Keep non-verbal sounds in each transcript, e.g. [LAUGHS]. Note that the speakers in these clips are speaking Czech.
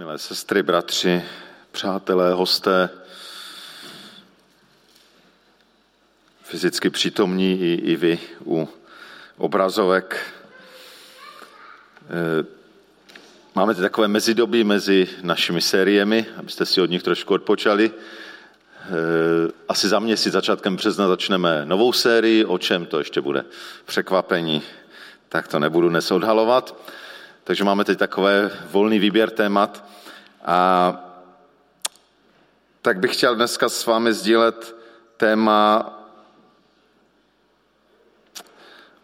Milé sestry, bratři, přátelé, hosté, fyzicky přítomní i, i vy u obrazovek. Eh, máme tady takové mezidobí mezi našimi sériemi, abyste si od nich trošku odpočali. Eh, asi za měsíc, začátkem března, začneme novou sérii, o čem to ještě bude překvapení, tak to nebudu dnes odhalovat. Takže máme teď takové volný výběr témat. A tak bych chtěl dneska s vámi sdílet téma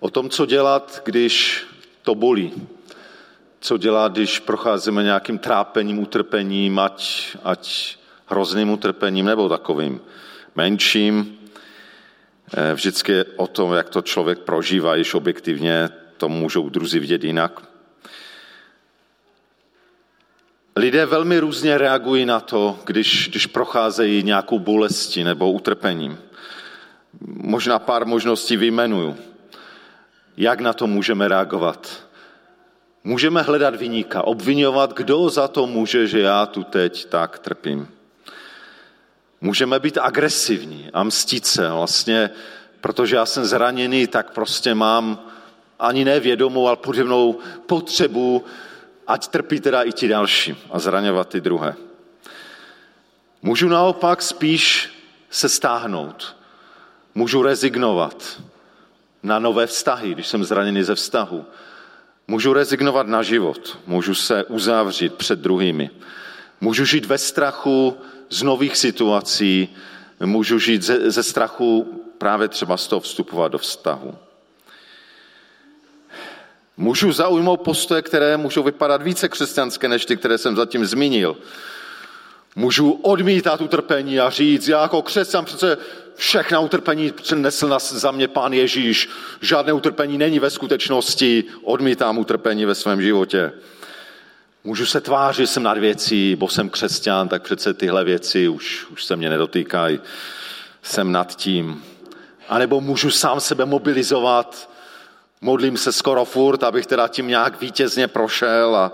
o tom, co dělat, když to bolí. Co dělat, když procházíme nějakým trápením, utrpením, ať, ať hrozným utrpením nebo takovým menším. Eh, vždycky je o tom, jak to člověk prožívá, již objektivně to můžou druzí vidět jinak. Lidé velmi různě reagují na to, když, když procházejí nějakou bolestí nebo utrpením. Možná pár možností vyjmenuju. Jak na to můžeme reagovat? Můžeme hledat vyníka, obvinovat, kdo za to může, že já tu teď tak trpím. Můžeme být agresivní a mstít se vlastně, protože já jsem zraněný, tak prostě mám ani nevědomou, ale podivnou potřebu ať trpí teda i ti další a zraňovat ty druhé. Můžu naopak spíš se stáhnout. Můžu rezignovat na nové vztahy, když jsem zraněný ze vztahu. Můžu rezignovat na život, můžu se uzavřít před druhými. Můžu žít ve strachu z nových situací, můžu žít ze, ze strachu právě třeba z toho vstupovat do vztahu. Můžu zaujmout postoje, které můžou vypadat více křesťanské než ty, které jsem zatím zmínil. Můžu odmítat utrpení a říct, já jako křesťan přece všechna utrpení přinesl nás za mě pán Ježíš. Žádné utrpení není ve skutečnosti, odmítám utrpení ve svém životě. Můžu se tvářit, že jsem nad věcí, bo jsem křesťan, tak přece tyhle věci už, už se mě nedotýkají. Jsem nad tím. A nebo můžu sám sebe mobilizovat, Modlím se skoro furt, abych teda tím nějak vítězně prošel a,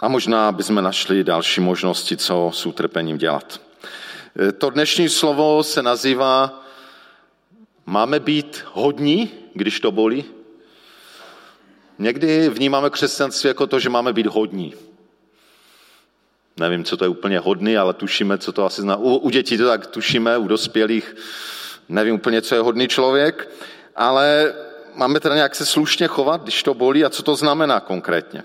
a možná bychom našli další možnosti, co s utrpením dělat. E, to dnešní slovo se nazývá Máme být hodní, když to bolí? Někdy vnímáme křesťanství jako to, že máme být hodní. Nevím, co to je úplně hodný, ale tušíme, co to asi zná. U, u dětí to tak tušíme, u dospělých nevím úplně, co je hodný člověk ale máme teda nějak se slušně chovat, když to bolí a co to znamená konkrétně.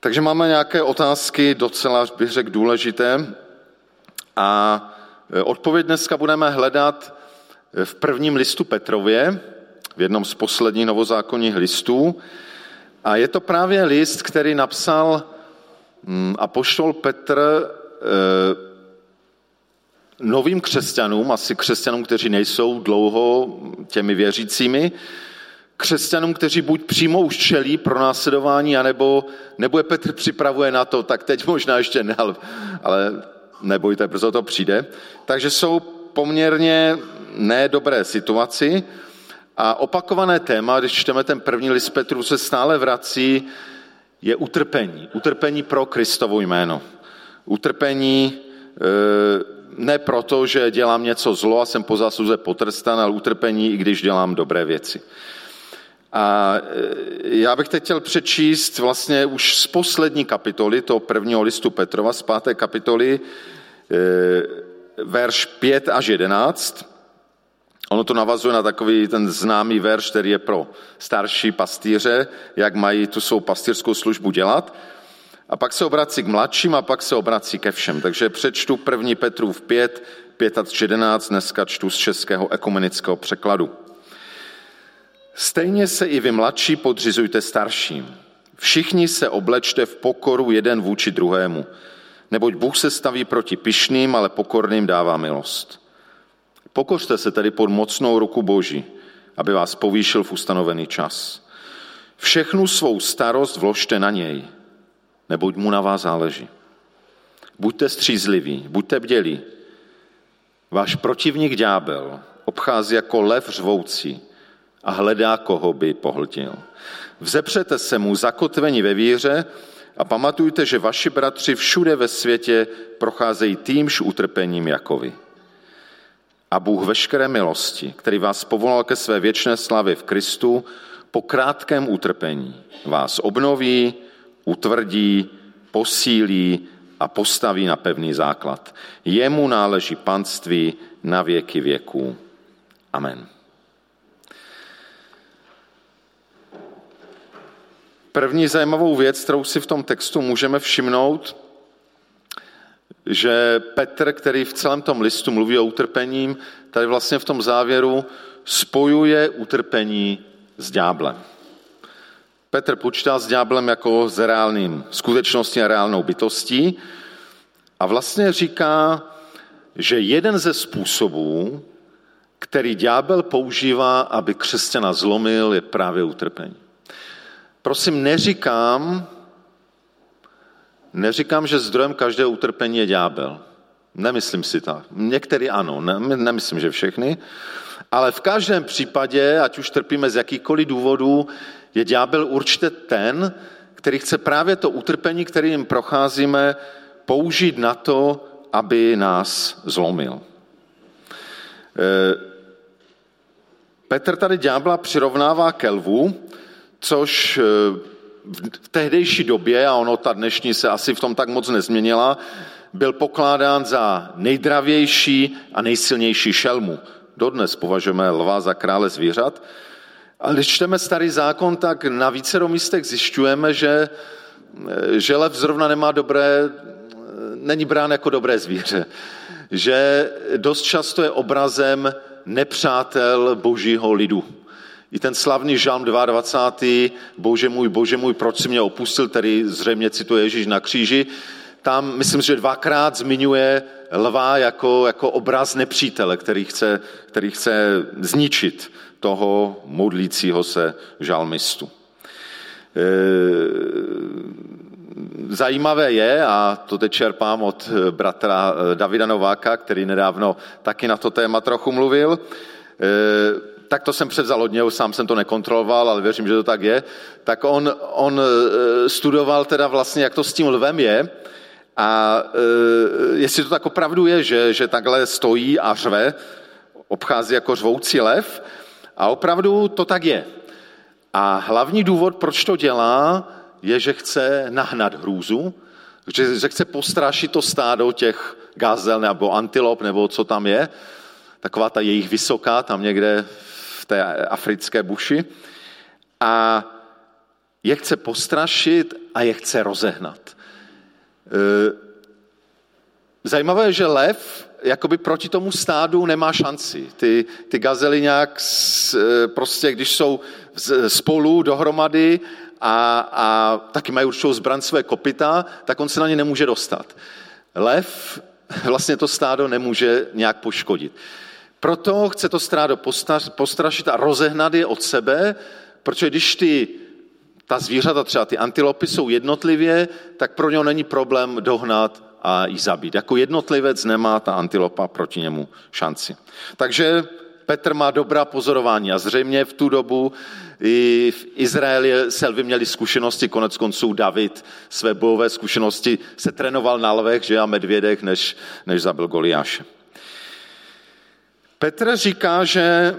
Takže máme nějaké otázky docela, bych řekl, důležité a e, odpověď dneska budeme hledat e, v prvním listu Petrově, v jednom z posledních novozákonních listů. A je to právě list, který napsal mm, apoštol Petr e, novým křesťanům, asi křesťanům, kteří nejsou dlouho těmi věřícími, křesťanům, kteří buď přímo už čelí pro následování, anebo, nebo je Petr připravuje na to, tak teď možná ještě ne, ale nebojte, brzo to přijde. Takže jsou poměrně nedobré situaci a opakované téma, když čteme ten první list Petru, se stále vrací, je utrpení. Utrpení pro Kristovo jméno. Utrpení e, ne proto, že dělám něco zlo a jsem po zásluze potrstan, ale utrpení, i když dělám dobré věci. A e, já bych teď chtěl přečíst vlastně už z poslední kapitoly, toho prvního listu Petrova, z páté kapitoly, e, verš 5 až 11. Ono to navazuje na takový ten známý verš, který je pro starší pastýře, jak mají tu svou pastýřskou službu dělat. A pak se obrací k mladším a pak se obrací ke všem. Takže přečtu první Petrův 5, 5 a 11, dneska čtu z českého ekumenického překladu. Stejně se i vy mladší podřizujte starším. Všichni se oblečte v pokoru jeden vůči druhému, neboť Bůh se staví proti pyšným, ale pokorným dává milost. Pokořte se tedy pod mocnou ruku Boží, aby vás povýšil v ustanovený čas. Všechnu svou starost vložte na něj, neboť mu na vás záleží. Buďte střízliví, buďte bdělí. Váš protivník ďábel obchází jako lev řvoucí a hledá, koho by pohltil. Vzepřete se mu zakotvení ve víře a pamatujte, že vaši bratři všude ve světě procházejí týmž utrpením jako vy. A Bůh veškeré milosti, který vás povolal ke své věčné slavě v Kristu, po krátkém utrpení vás obnoví, utvrdí, posílí a postaví na pevný základ. Jemu náleží panství na věky věků. Amen. První zajímavou věc, kterou si v tom textu můžeme všimnout, že Petr, který v celém tom listu mluví o utrpením, tady vlastně v tom závěru spojuje utrpení s ďáblem. Petr počítá s ďáblem jako s reálným skutečností a reálnou bytostí a vlastně říká, že jeden ze způsobů, který ďábel používá, aby křesťana zlomil, je právě utrpení. Prosím, neříkám, neříkám, že zdrojem každého utrpení je ďábel. Nemyslím si to. Některý ano, ne, nemyslím, že všechny. Ale v každém případě, ať už trpíme z jakýchkoliv důvodů, je ďábel určitě ten, který chce právě to utrpení, kterým procházíme, použít na to, aby nás zlomil. E, Petr tady ďábla přirovnává ke lvu, což e, v tehdejší době, a ono ta dnešní se asi v tom tak moc nezměnila, byl pokládán za nejdravější a nejsilnější šelmu. Dodnes považujeme lva za krále zvířat. Ale když čteme starý zákon, tak na více místech zjišťujeme, že, že lev zrovna nemá dobré, není brán jako dobré zvíře. Že dost často je obrazem nepřátel božího lidu. I ten slavný žalm 22. Bože můj, bože můj, proč si mě opustil, který zřejmě cituje Ježíš na kříži, tam myslím, že dvakrát zmiňuje lva jako, jako obraz nepřítele, který chce, který chce zničit toho modlícího se žalmistu. E, zajímavé je, a to teď čerpám od bratra Davida Nováka, který nedávno taky na to téma trochu mluvil, e, tak to jsem převzal od něho, sám jsem to nekontroloval, ale věřím, že to tak je, tak on, on e, studoval teda vlastně, jak to s tím lvem je. A e, jestli to tak opravdu je, že, že takhle stojí a řve, obchází jako řvoucí lev a opravdu to tak je. A hlavní důvod, proč to dělá, je, že chce nahnat hrůzu, že, že chce postrašit to stádo těch gazel nebo antilop, nebo co tam je, taková ta jejich vysoká, tam někde v té africké buši. A je chce postrašit a je chce rozehnat. Eh, zajímavé je, že lev jakoby proti tomu stádu nemá šanci. Ty, ty gazely nějak eh, prostě, když jsou spolu dohromady a, a taky mají určitou zbran své kopita, tak on se na ně nemůže dostat. Lev vlastně to stádo nemůže nějak poškodit. Proto chce to stádo postrašit a rozehnat je od sebe, protože když ty ta zvířata, třeba ty antilopy, jsou jednotlivě, tak pro něho není problém dohnat a jí zabít. Jako jednotlivec nemá ta antilopa proti němu šanci. Takže Petr má dobrá pozorování a zřejmě v tu dobu i v Izraeli selvi měli zkušenosti, konec konců David své bojové zkušenosti se trénoval na lvech že a medvědech, než, než zabil Goliáše. Petr říká, že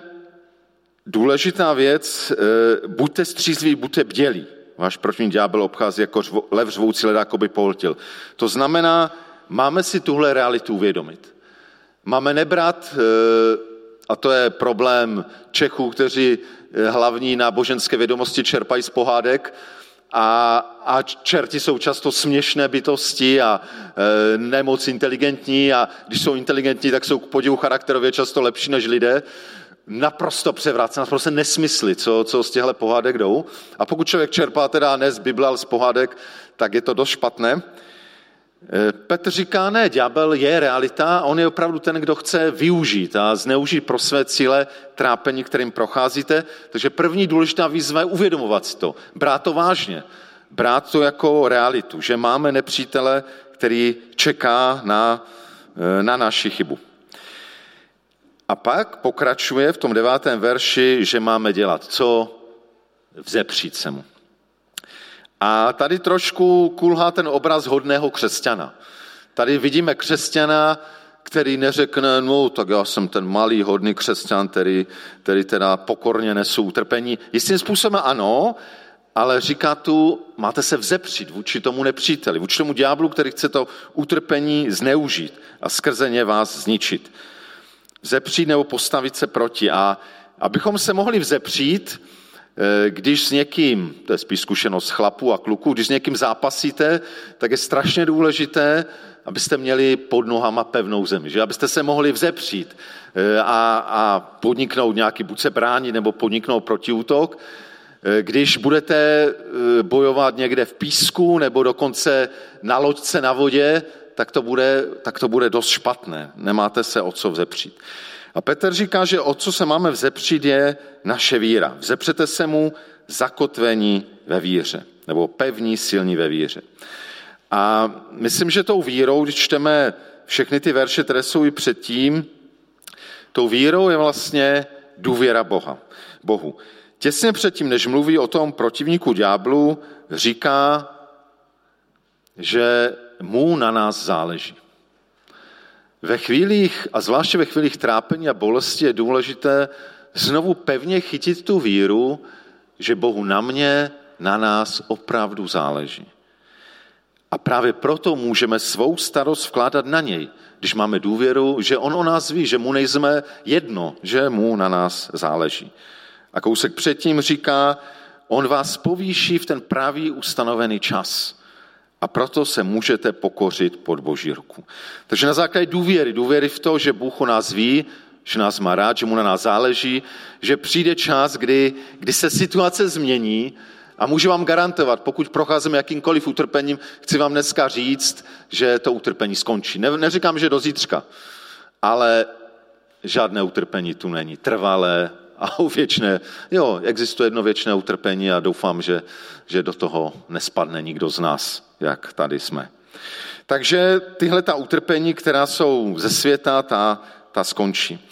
Důležitá věc, eh, buďte střízliví, buďte bdělí. Váš protivník ďábel obchází jako lev řvoucí leda, jako by poltil. To znamená, máme si tuhle realitu uvědomit. Máme nebrat, eh, a to je problém Čechů, kteří eh, hlavní náboženské vědomosti čerpají z pohádek, a, a čerti jsou často směšné bytosti a e, nemoc inteligentní a když jsou inteligentní, tak jsou k podivu charakterově často lepší než lidé naprosto převrácená, naprosto nesmysly, co, co z těchto pohádek jdou. A pokud člověk čerpá teda ne z Bible, ale z pohádek, tak je to dost špatné. E, Petr říká, ne, ďábel je realita, on je opravdu ten, kdo chce využít a zneužít pro své cíle trápení, kterým procházíte. Takže první důležitá výzva je uvědomovat si to, brát to vážně, brát to jako realitu, že máme nepřítele, který čeká na, e, na naši chybu. A pak pokračuje v tom devátém verši, že máme dělat co? Vzepřít se mu. A tady trošku kulhá ten obraz hodného křesťana. Tady vidíme křesťana, který neřekne, no tak já jsem ten malý hodný křesťan, který, který teda pokorně nesu utrpení. Jistým způsobem ano, ale říká tu, máte se vzepřít vůči tomu nepříteli, vůči tomu ďáblu, který chce to utrpení zneužít a skrze ně vás zničit. Vzepřít nebo postavit se proti. A abychom se mohli vzepřít, eh, když s někým, to je spíš zkušenost chlapů a kluků, když s někým zápasíte, tak je strašně důležité, abyste měli pod nohama pevnou zemi, že abyste se mohli vzepřít eh, a, a podniknout nějaký, buď se bránit, nebo podniknout protiútok. Eh, když budete bojovat někde v písku nebo dokonce na loďce na vodě, tak to bude, tak to bude dost špatné. Nemáte se o co vzepřít. A Petr říká, že o co se máme vzepřít je naše víra. Vzepřete se mu zakotvení ve víře, nebo pevní, silní ve víře. A myslím, že tou vírou, když čteme všechny ty verše, které jsou i předtím, tou vírou je vlastně důvěra Boha, Bohu. Těsně předtím, než mluví o tom protivníku ďáblu, říká, že mu na nás záleží. Ve chvílích, a zvláště ve chvílích trápení a bolesti, je důležité znovu pevně chytit tu víru, že Bohu na mě, na nás opravdu záleží. A právě proto můžeme svou starost vkládat na něj, když máme důvěru, že on o nás ví, že mu nejsme jedno, že mu na nás záleží. A kousek předtím říká, on vás povýší v ten pravý ustanovený čas. A proto se můžete pokořit pod boží ruku. Takže na základě důvěry, důvěry v to, že Bůh o nás ví, že nás má rád, že mu na nás záleží, že přijde čas, kdy, kdy se situace změní a můžu vám garantovat, pokud procházíme jakýmkoliv utrpením, chci vám dneska říct, že to utrpení skončí. Ne, neříkám, že do zítřka, ale žádné utrpení tu není. Trvalé a věčné. Jo, existuje jedno věčné utrpení a doufám, že, že do toho nespadne nikdo z nás, jak tady jsme. Takže tyhle ta utrpení, která jsou ze světa, ta, ta skončí.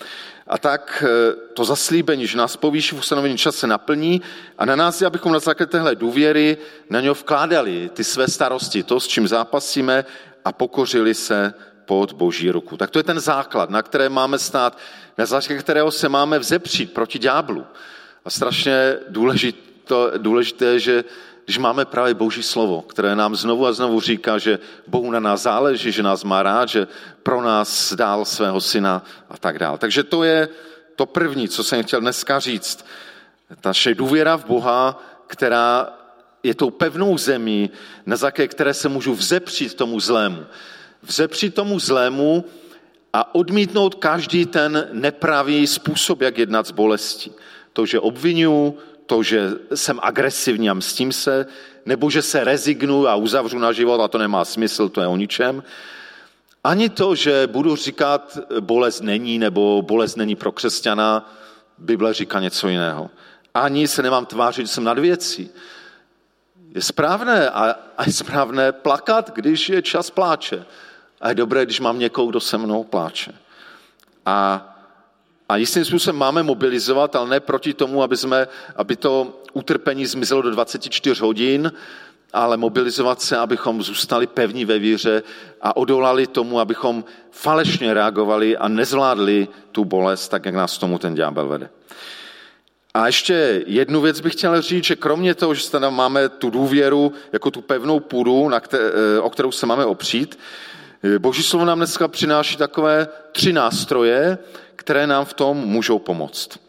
A tak eh, to zaslíbení, že nás povýší v ustanovení čas se naplní a na nás je, abychom na základě téhle důvěry na něho vkládali ty své starosti, to, s čím zápasíme a pokořili se pod boží ruku. Tak to je ten základ, na které máme stát, na základě kterého se máme vzepřít proti ďáblu. A strašně důležité, důležité že když máme právě Boží slovo, které nám znovu a znovu říká, že Bohu na nás záleží, že nás má rád, že pro nás dál svého syna a tak dále. Takže to je to první, co jsem chtěl dneska říct. Naše důvěra v Boha, která je tou pevnou zemí, na základě které se můžu vzepřít tomu zlému. Vzepřít tomu zlému a odmítnout každý ten nepravý způsob, jak jednat s bolestí. To, že obvinuju, to, že jsem agresivní a mstím se, nebo že se rezignu a uzavřu na život a to nemá smysl, to je o ničem. Ani to, že budu říkat, bolest není, nebo bolest není pro křesťana, Bible říká něco jiného. Ani se nemám tvářit, že jsem nad věcí. Je správné a, a je správné plakat, když je čas pláče. A je dobré, když mám někoho, kdo se mnou pláče. A a jistým způsobem máme mobilizovat, ale ne proti tomu, aby, jsme, aby to utrpení zmizelo do 24 hodin, ale mobilizovat se, abychom zůstali pevní ve víře a odolali tomu, abychom falešně reagovali a nezvládli tu bolest, tak jak nás tomu ten ďábel vede. A ještě jednu věc bych chtěl říct, že kromě toho, že tady máme tu důvěru jako tu pevnou půdu, na které, o kterou se máme opřít, Boží slovo nám dneska přináší takové tři nástroje, které nám v tom můžou pomoct.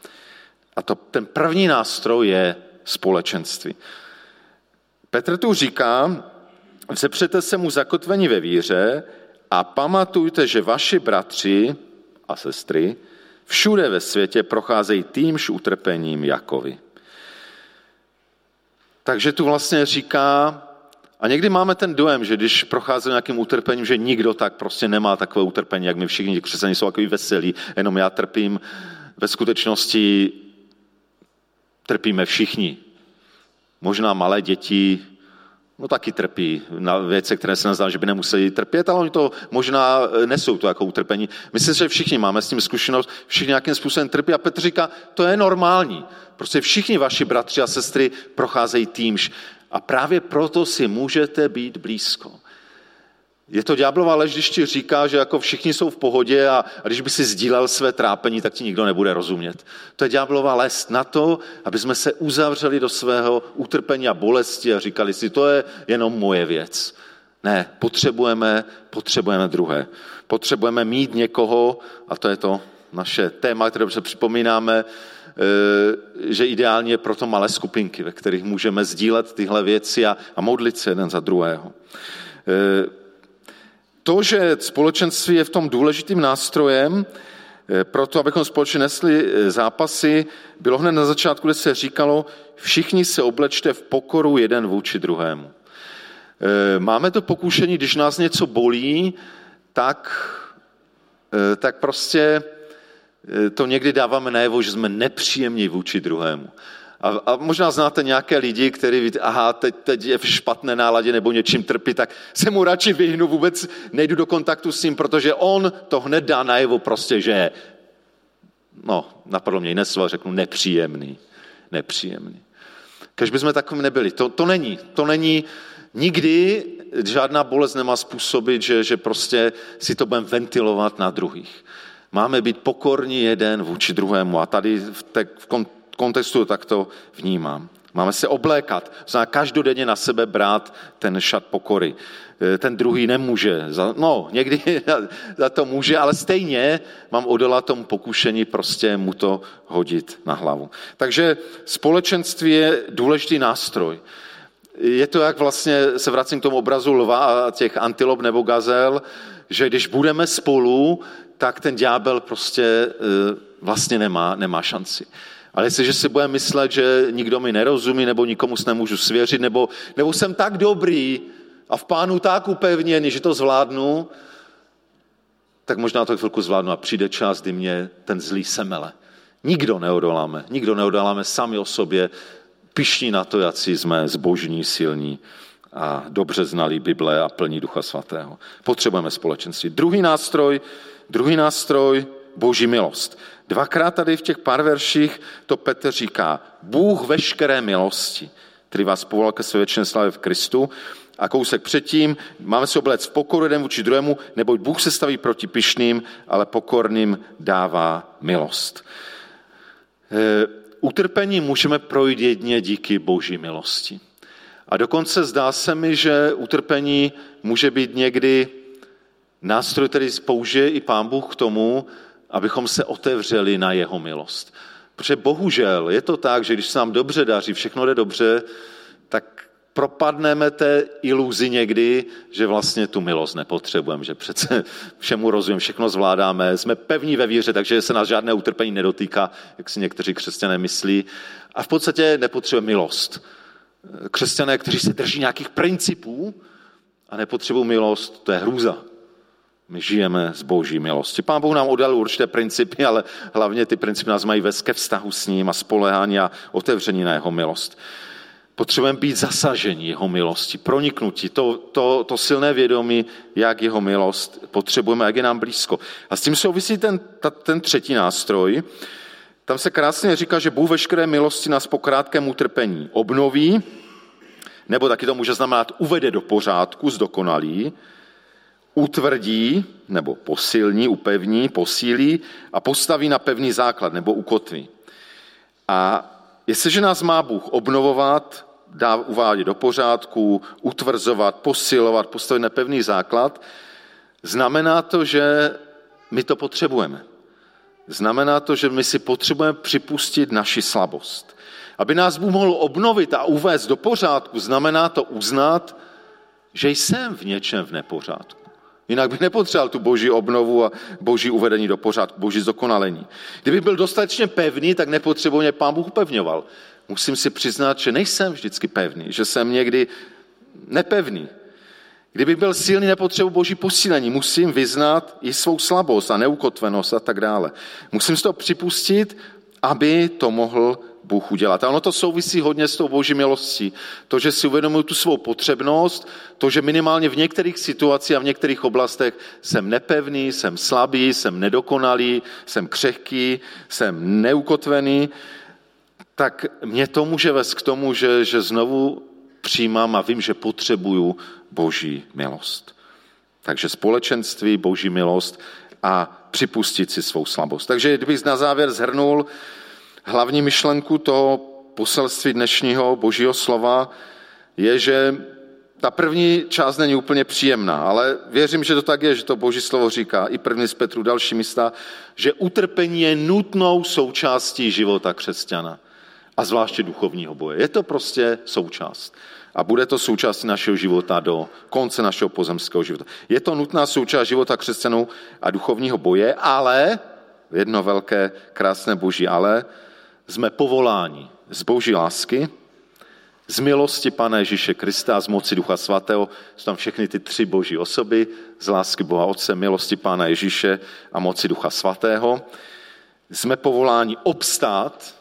A to, ten první nástroj je společenství. Petr tu říká, vzepřete se mu zakotvení ve víře a pamatujte, že vaši bratři a sestry všude ve světě procházejí týmž utrpením jako vy. Takže tu vlastně říká, a někdy máme ten dojem, že když prochází nějakým utrpením, že nikdo tak prostě nemá takové utrpení, jak my všichni křesťané jsou takový veselí, jenom já trpím. Ve skutečnosti trpíme všichni. Možná malé děti no taky trpí na věci, které se nazdá, že by nemuseli trpět, ale oni to možná eh, nesou to jako utrpení. Myslím, že všichni máme s tím zkušenost, všichni nějakým způsobem trpí a Petr říká, to je normální. Prostě všichni vaši bratři a sestry procházejí týmž a právě proto si můžete být blízko. Je to ďáblová lež, když ti říká, že jako všichni jsou v pohodě a, a když by si sdílel své trápení, tak ti nikdo nebude rozumět. To je ďáblová lež na to, aby jsme se uzavřeli do svého utrpení a bolesti a říkali si, to je jenom moje věc. Ne, potřebujeme, potřebujeme druhé. Potřebujeme mít někoho, a to je to naše téma, které se připomínáme, že ideálně je proto malé skupinky, ve kterých můžeme sdílet tyhle věci a, a modlit se jeden za druhého. E, to, že společenství je v tom důležitým nástrojem, eh, proto, abychom společně nesli eh, zápasy, bylo hned na začátku, kde se říkalo, všichni se oblečte v pokoru jeden vůči druhému. Eh, máme to pokušení, když nás něco bolí, tak, tak prostě to někdy dáváme najevo, že jsme nepříjemní vůči druhému. A, a možná znáte nějaké lidi, kteří ví, aha, teď, teď je v špatné náladě nebo něčím trpí, tak se mu radši vyhnu, vůbec nejdu do kontaktu s ním, protože on to hned dá najevo prostě, že je, no, napadlo mě jiné slovo, řeknu nepříjemný. Nepříjemný. Kež bychom takovým nebyli. To, to není. To není nikdy, žádná bolest nemá způsobit, že, že prostě si to budeme ventilovat na druhých. Máme být pokorní jeden vůči druhému. A tady v, te, v kontextu tak to vnímám. Máme se oblékat, znamená každodenně na sebe brát ten šat pokory. E, ten druhý nemůže, no někdy [LAUGHS] za to může, ale stejně mám odolat tomu pokušení prostě mu to hodit na hlavu. Takže společenství je důležitý nástroj. Je to, jak vlastně se vracím k tomu obrazu lva a těch antilop nebo gazel, že když budeme spolu, tak ten ďábel prostě e, vlastně nemá, nemá šanci. Ale jestliže si bude myslet, že nikdo mi nerozumí, nebo nikomu se nemůžu svěřit, nebo, nebo jsem tak dobrý a v pánu tak upevněný, že to zvládnu, tak možná to chvilku zvládnu a přijde čas, kdy mě ten zlý semele. Nikdo neodoláme, nikdo neodoláme sami o sobě, pišní na to, jak jsme zbožní, silní a dobře znali Bible a plní Ducha Svatého. Potřebujeme společenství. Druhý nástroj, druhý nástroj, boží milost. Dvakrát tady v těch pár verších to Petr říká, Bůh veškeré milosti, který vás povolal ke své věčné slavě v Kristu, a kousek předtím, máme se obléct v pokoru jeden vůči druhému, neboť Bůh se staví proti pišným, ale pokorným dává milost. E, utrpení můžeme projít jedně díky boží milosti. A dokonce zdá se mi, že utrpení může být někdy nástroj, který použije i pán Bůh k tomu, abychom se otevřeli na jeho milost. Protože bohužel je to tak, že když se nám dobře daří, všechno jde dobře, tak propadneme té iluzi někdy, že vlastně tu milost nepotřebujeme, že přece všemu rozumím, všechno zvládáme, jsme pevní ve víře, takže se nás žádné utrpení nedotýká, jak si někteří křesťané myslí. A v podstatě nepotřebujeme milost. Křesťané, kteří se drží nějakých principů a nepotřebují milost, to je hrůza. My žijeme z boží milosti. Pán Bůh nám udal určité principy, ale hlavně ty principy nás mají ke vztahu s ním a spolehání a otevření na jeho milost. Potřebujeme být zasažení jeho milosti, proniknutí, to, to, to silné vědomí, jak jeho milost potřebujeme, jak je nám blízko. A s tím souvisí ten, ta, ten třetí nástroj. Tam se krásně říká, že Bůh veškeré milosti nás po krátkém utrpení obnoví, nebo taky to může znamenat uvede do pořádku, zdokonalí, utvrdí nebo posilní, upevní, posílí a postaví na pevný základ nebo ukotví. A jestliže nás má Bůh obnovovat, dá uvádět do pořádku, utvrzovat, posilovat, postavit na pevný základ, znamená to, že my to potřebujeme. Znamená to, že my si potřebujeme připustit naši slabost. Aby nás Bůh mohl obnovit a uvést do pořádku, znamená to uznat, že jsem v něčem v nepořádku. Jinak bych nepotřeboval tu boží obnovu a boží uvedení do pořádku, boží zdokonalení. Kdyby byl dostatečně pevný, tak nepotřebuje pán Bůh upevňoval. Musím si přiznat, že nejsem vždycky pevný, že jsem někdy nepevný. Kdyby byl silný, nepotřebu boží posílení. Musím vyznat i svou slabost a neukotvenost a tak dále. Musím si to připustit, aby to mohl Bůh udělat. A ono to souvisí hodně s tou boží milostí. To, že si uvědomuji tu svou potřebnost, to, že minimálně v některých situacích a v některých oblastech jsem nepevný, jsem slabý, jsem nedokonalý, jsem křehký, jsem neukotvený, tak mě to může vést k tomu, že, že znovu přijímám a vím, že potřebuju boží milost. Takže společenství, boží milost a připustit si svou slabost. Takže kdybych na závěr zhrnul hlavní myšlenku toho poselství dnešního božího slova, je, že ta první část není úplně příjemná, ale věřím, že to tak je, že to boží slovo říká, i první z Petru, další místa, že utrpení je nutnou součástí života křesťana a zvláště duchovního boje. Je to prostě součást a bude to součástí našeho života do konce našeho pozemského života. Je to nutná součást života křesťanů a duchovního boje, ale, jedno velké krásné boží ale, jsme povoláni z boží lásky, z milosti Pana Ježíše Krista z moci Ducha Svatého, jsou tam všechny ty tři boží osoby, z lásky Boha Otce, milosti Pána Ježíše a moci Ducha Svatého. Jsme povoláni obstát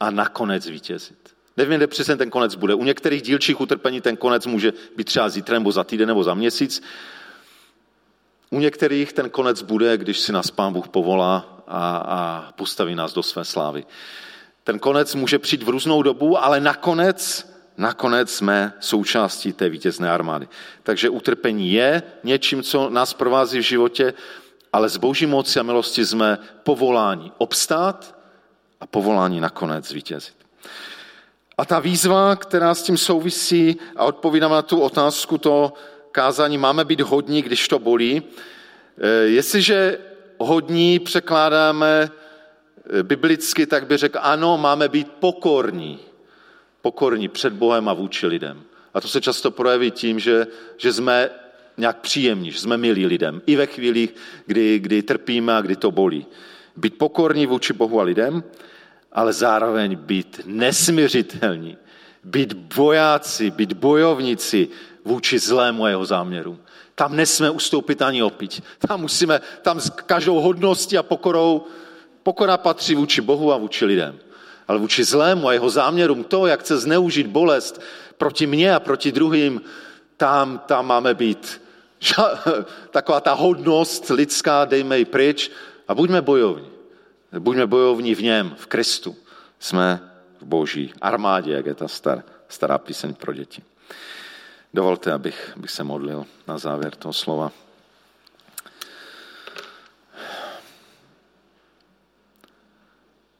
a nakonec vítězit. Nevím, kde přesně ten konec bude. U některých dílčích utrpení ten konec může být třeba zítra nebo za týden nebo za měsíc. U některých ten konec bude, když si nás Pán Bůh povolá a, a postaví nás do své slávy. Ten konec může přijít v různou dobu, ale nakonec, nakonec jsme součástí té vítězné armády. Takže utrpení je něčím, co nás provází v životě, ale z boží moci a milosti jsme povoláni obstát a povolání nakonec zvítězit. A ta výzva, která s tím souvisí a odpovídám na tu otázku, to kázání, máme být hodní, když to bolí. E, jestliže hodní překládáme e, biblicky, tak by řekl, ano, máme být pokorní. Pokorní před Bohem a vůči lidem. A to se často projeví tím, že, že jsme nějak příjemní, že jsme milí lidem. I ve chvílích, kdy, kdy trpíme a kdy to bolí. Být pokorní vůči Bohu a lidem ale zároveň být nesměřitelní, být bojáci, být bojovníci vůči zlému a jeho záměru. Tam nesmíme ustoupit ani opiť. Tam musíme, tam s každou hodností a pokorou, pokora patří vůči Bohu a vůči lidem. Ale vůči zlému a jeho záměrům, to, jak chce zneužít bolest proti mně a proti druhým, tam, tam máme být. [LAUGHS] Taková ta hodnost lidská, dejme ji pryč a buďme bojovní. Buďme bojovní v něm, v Kristu. Jsme v boží armádě, jak je ta star, stará píseň pro děti. Dovolte, abych, abych se modlil na závěr toho slova.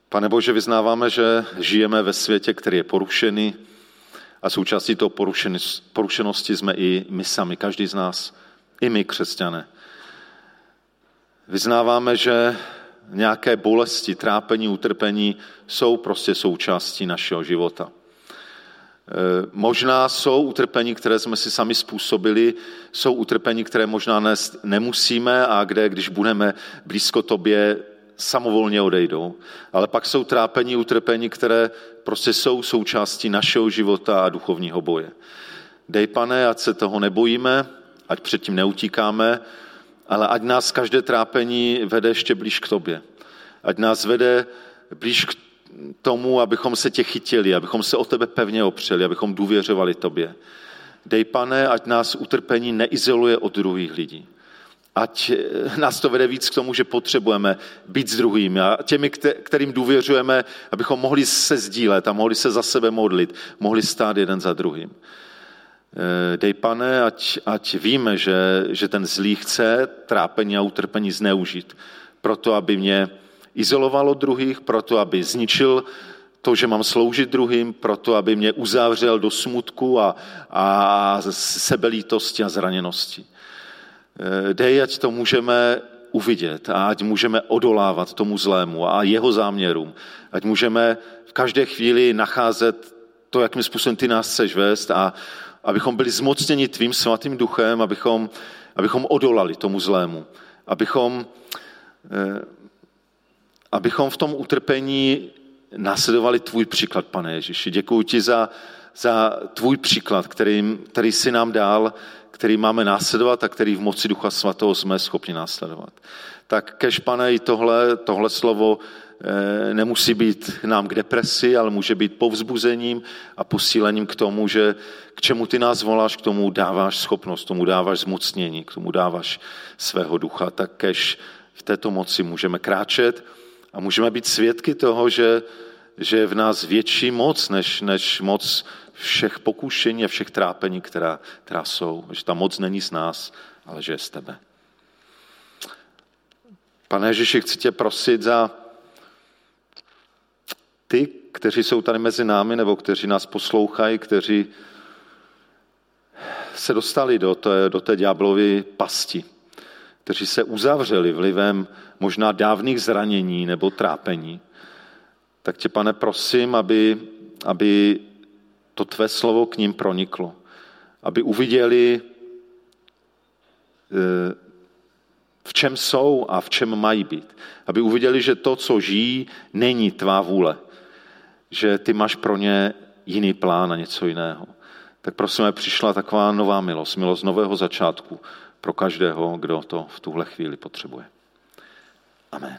Pane Bože, vyznáváme, že žijeme ve světě, který je porušený a součástí toho porušenosti jsme i my sami, každý z nás, i my křesťané. Vyznáváme, že nějaké bolesti, trápení, utrpení jsou prostě součástí našeho života. E, možná jsou utrpení, které jsme si sami způsobili, jsou utrpení, které možná nést nemusíme a kde, když budeme blízko tobě, samovolně odejdou. Ale pak jsou trápení, utrpení, které prostě jsou součástí našeho života a duchovního boje. Dej, pane, ať se toho nebojíme, ať předtím neutíkáme, ale ať nás každé trápení vede ještě blíž k tobě. Ať nás vede blíž k tomu, abychom se tě chytili, abychom se o tebe pevně opřeli, abychom důvěřovali tobě. Dej, pane, ať nás utrpení neizoluje od druhých lidí. Ať nás to vede víc k tomu, že potřebujeme být s druhými a těmi, kterým důvěřujeme, abychom mohli se sdílet a mohli se za sebe modlit, mohli stát jeden za druhým. Eh, dej pane, ať, ať víme, že, že ten zlý chce trápení a utrpení zneužít, proto aby mě izoloval od druhých, proto aby zničil to, že mám sloužit druhým, proto aby mě uzavřel do smutku a, a sebelítosti a zraněnosti. Eh, dej, ať to můžeme uvidět a ať můžeme odolávat tomu zlému a jeho záměrům. Ať můžeme v každé chvíli nacházet to, jakým způsobem ty nás chceš vést a, abychom byli zmocněni tvým svatým duchem, abychom, abychom odolali tomu zlému, abychom, eh, abychom v tom utrpení následovali tvůj příklad, pane Ježíši. Děkuji ti za, za tvůj příklad, který, který jsi nám dal, který máme následovat a který v moci Ducha Svatého jsme schopni následovat. Tak kež, pane, i tohle, tohle slovo nemusí být nám k depresi, ale může být povzbuzením a posílením k tomu, že k čemu ty nás voláš, k tomu dáváš schopnost, k tomu dáváš zmocnění, k tomu dáváš svého ducha, tak kež v této moci můžeme kráčet a můžeme být svědky toho, že, že je v nás větší moc, než, než moc všech pokušení a všech trápení, která, která jsou. Že ta moc není z nás, ale že je z tebe. Pane Ježiši, chci tě prosit za ty, kteří jsou tady mezi námi, nebo kteří nás poslouchají, kteří se dostali do té, do té ďáblovy pasti, kteří se uzavřeli vlivem možná dávných zranění nebo trápení, tak tě, pane, prosím, aby, aby to tvé slovo k ním proniklo, aby uviděli, eh, v čem jsou a v čem mají být. Aby uviděli, že to, co žijí, není tvá vůle. Že ty máš pro ně jiný plán a něco jiného. Tak prosím, přišla taková nová milost, milost nového začátku pro každého, kdo to v tuhle chvíli potřebuje. Amen.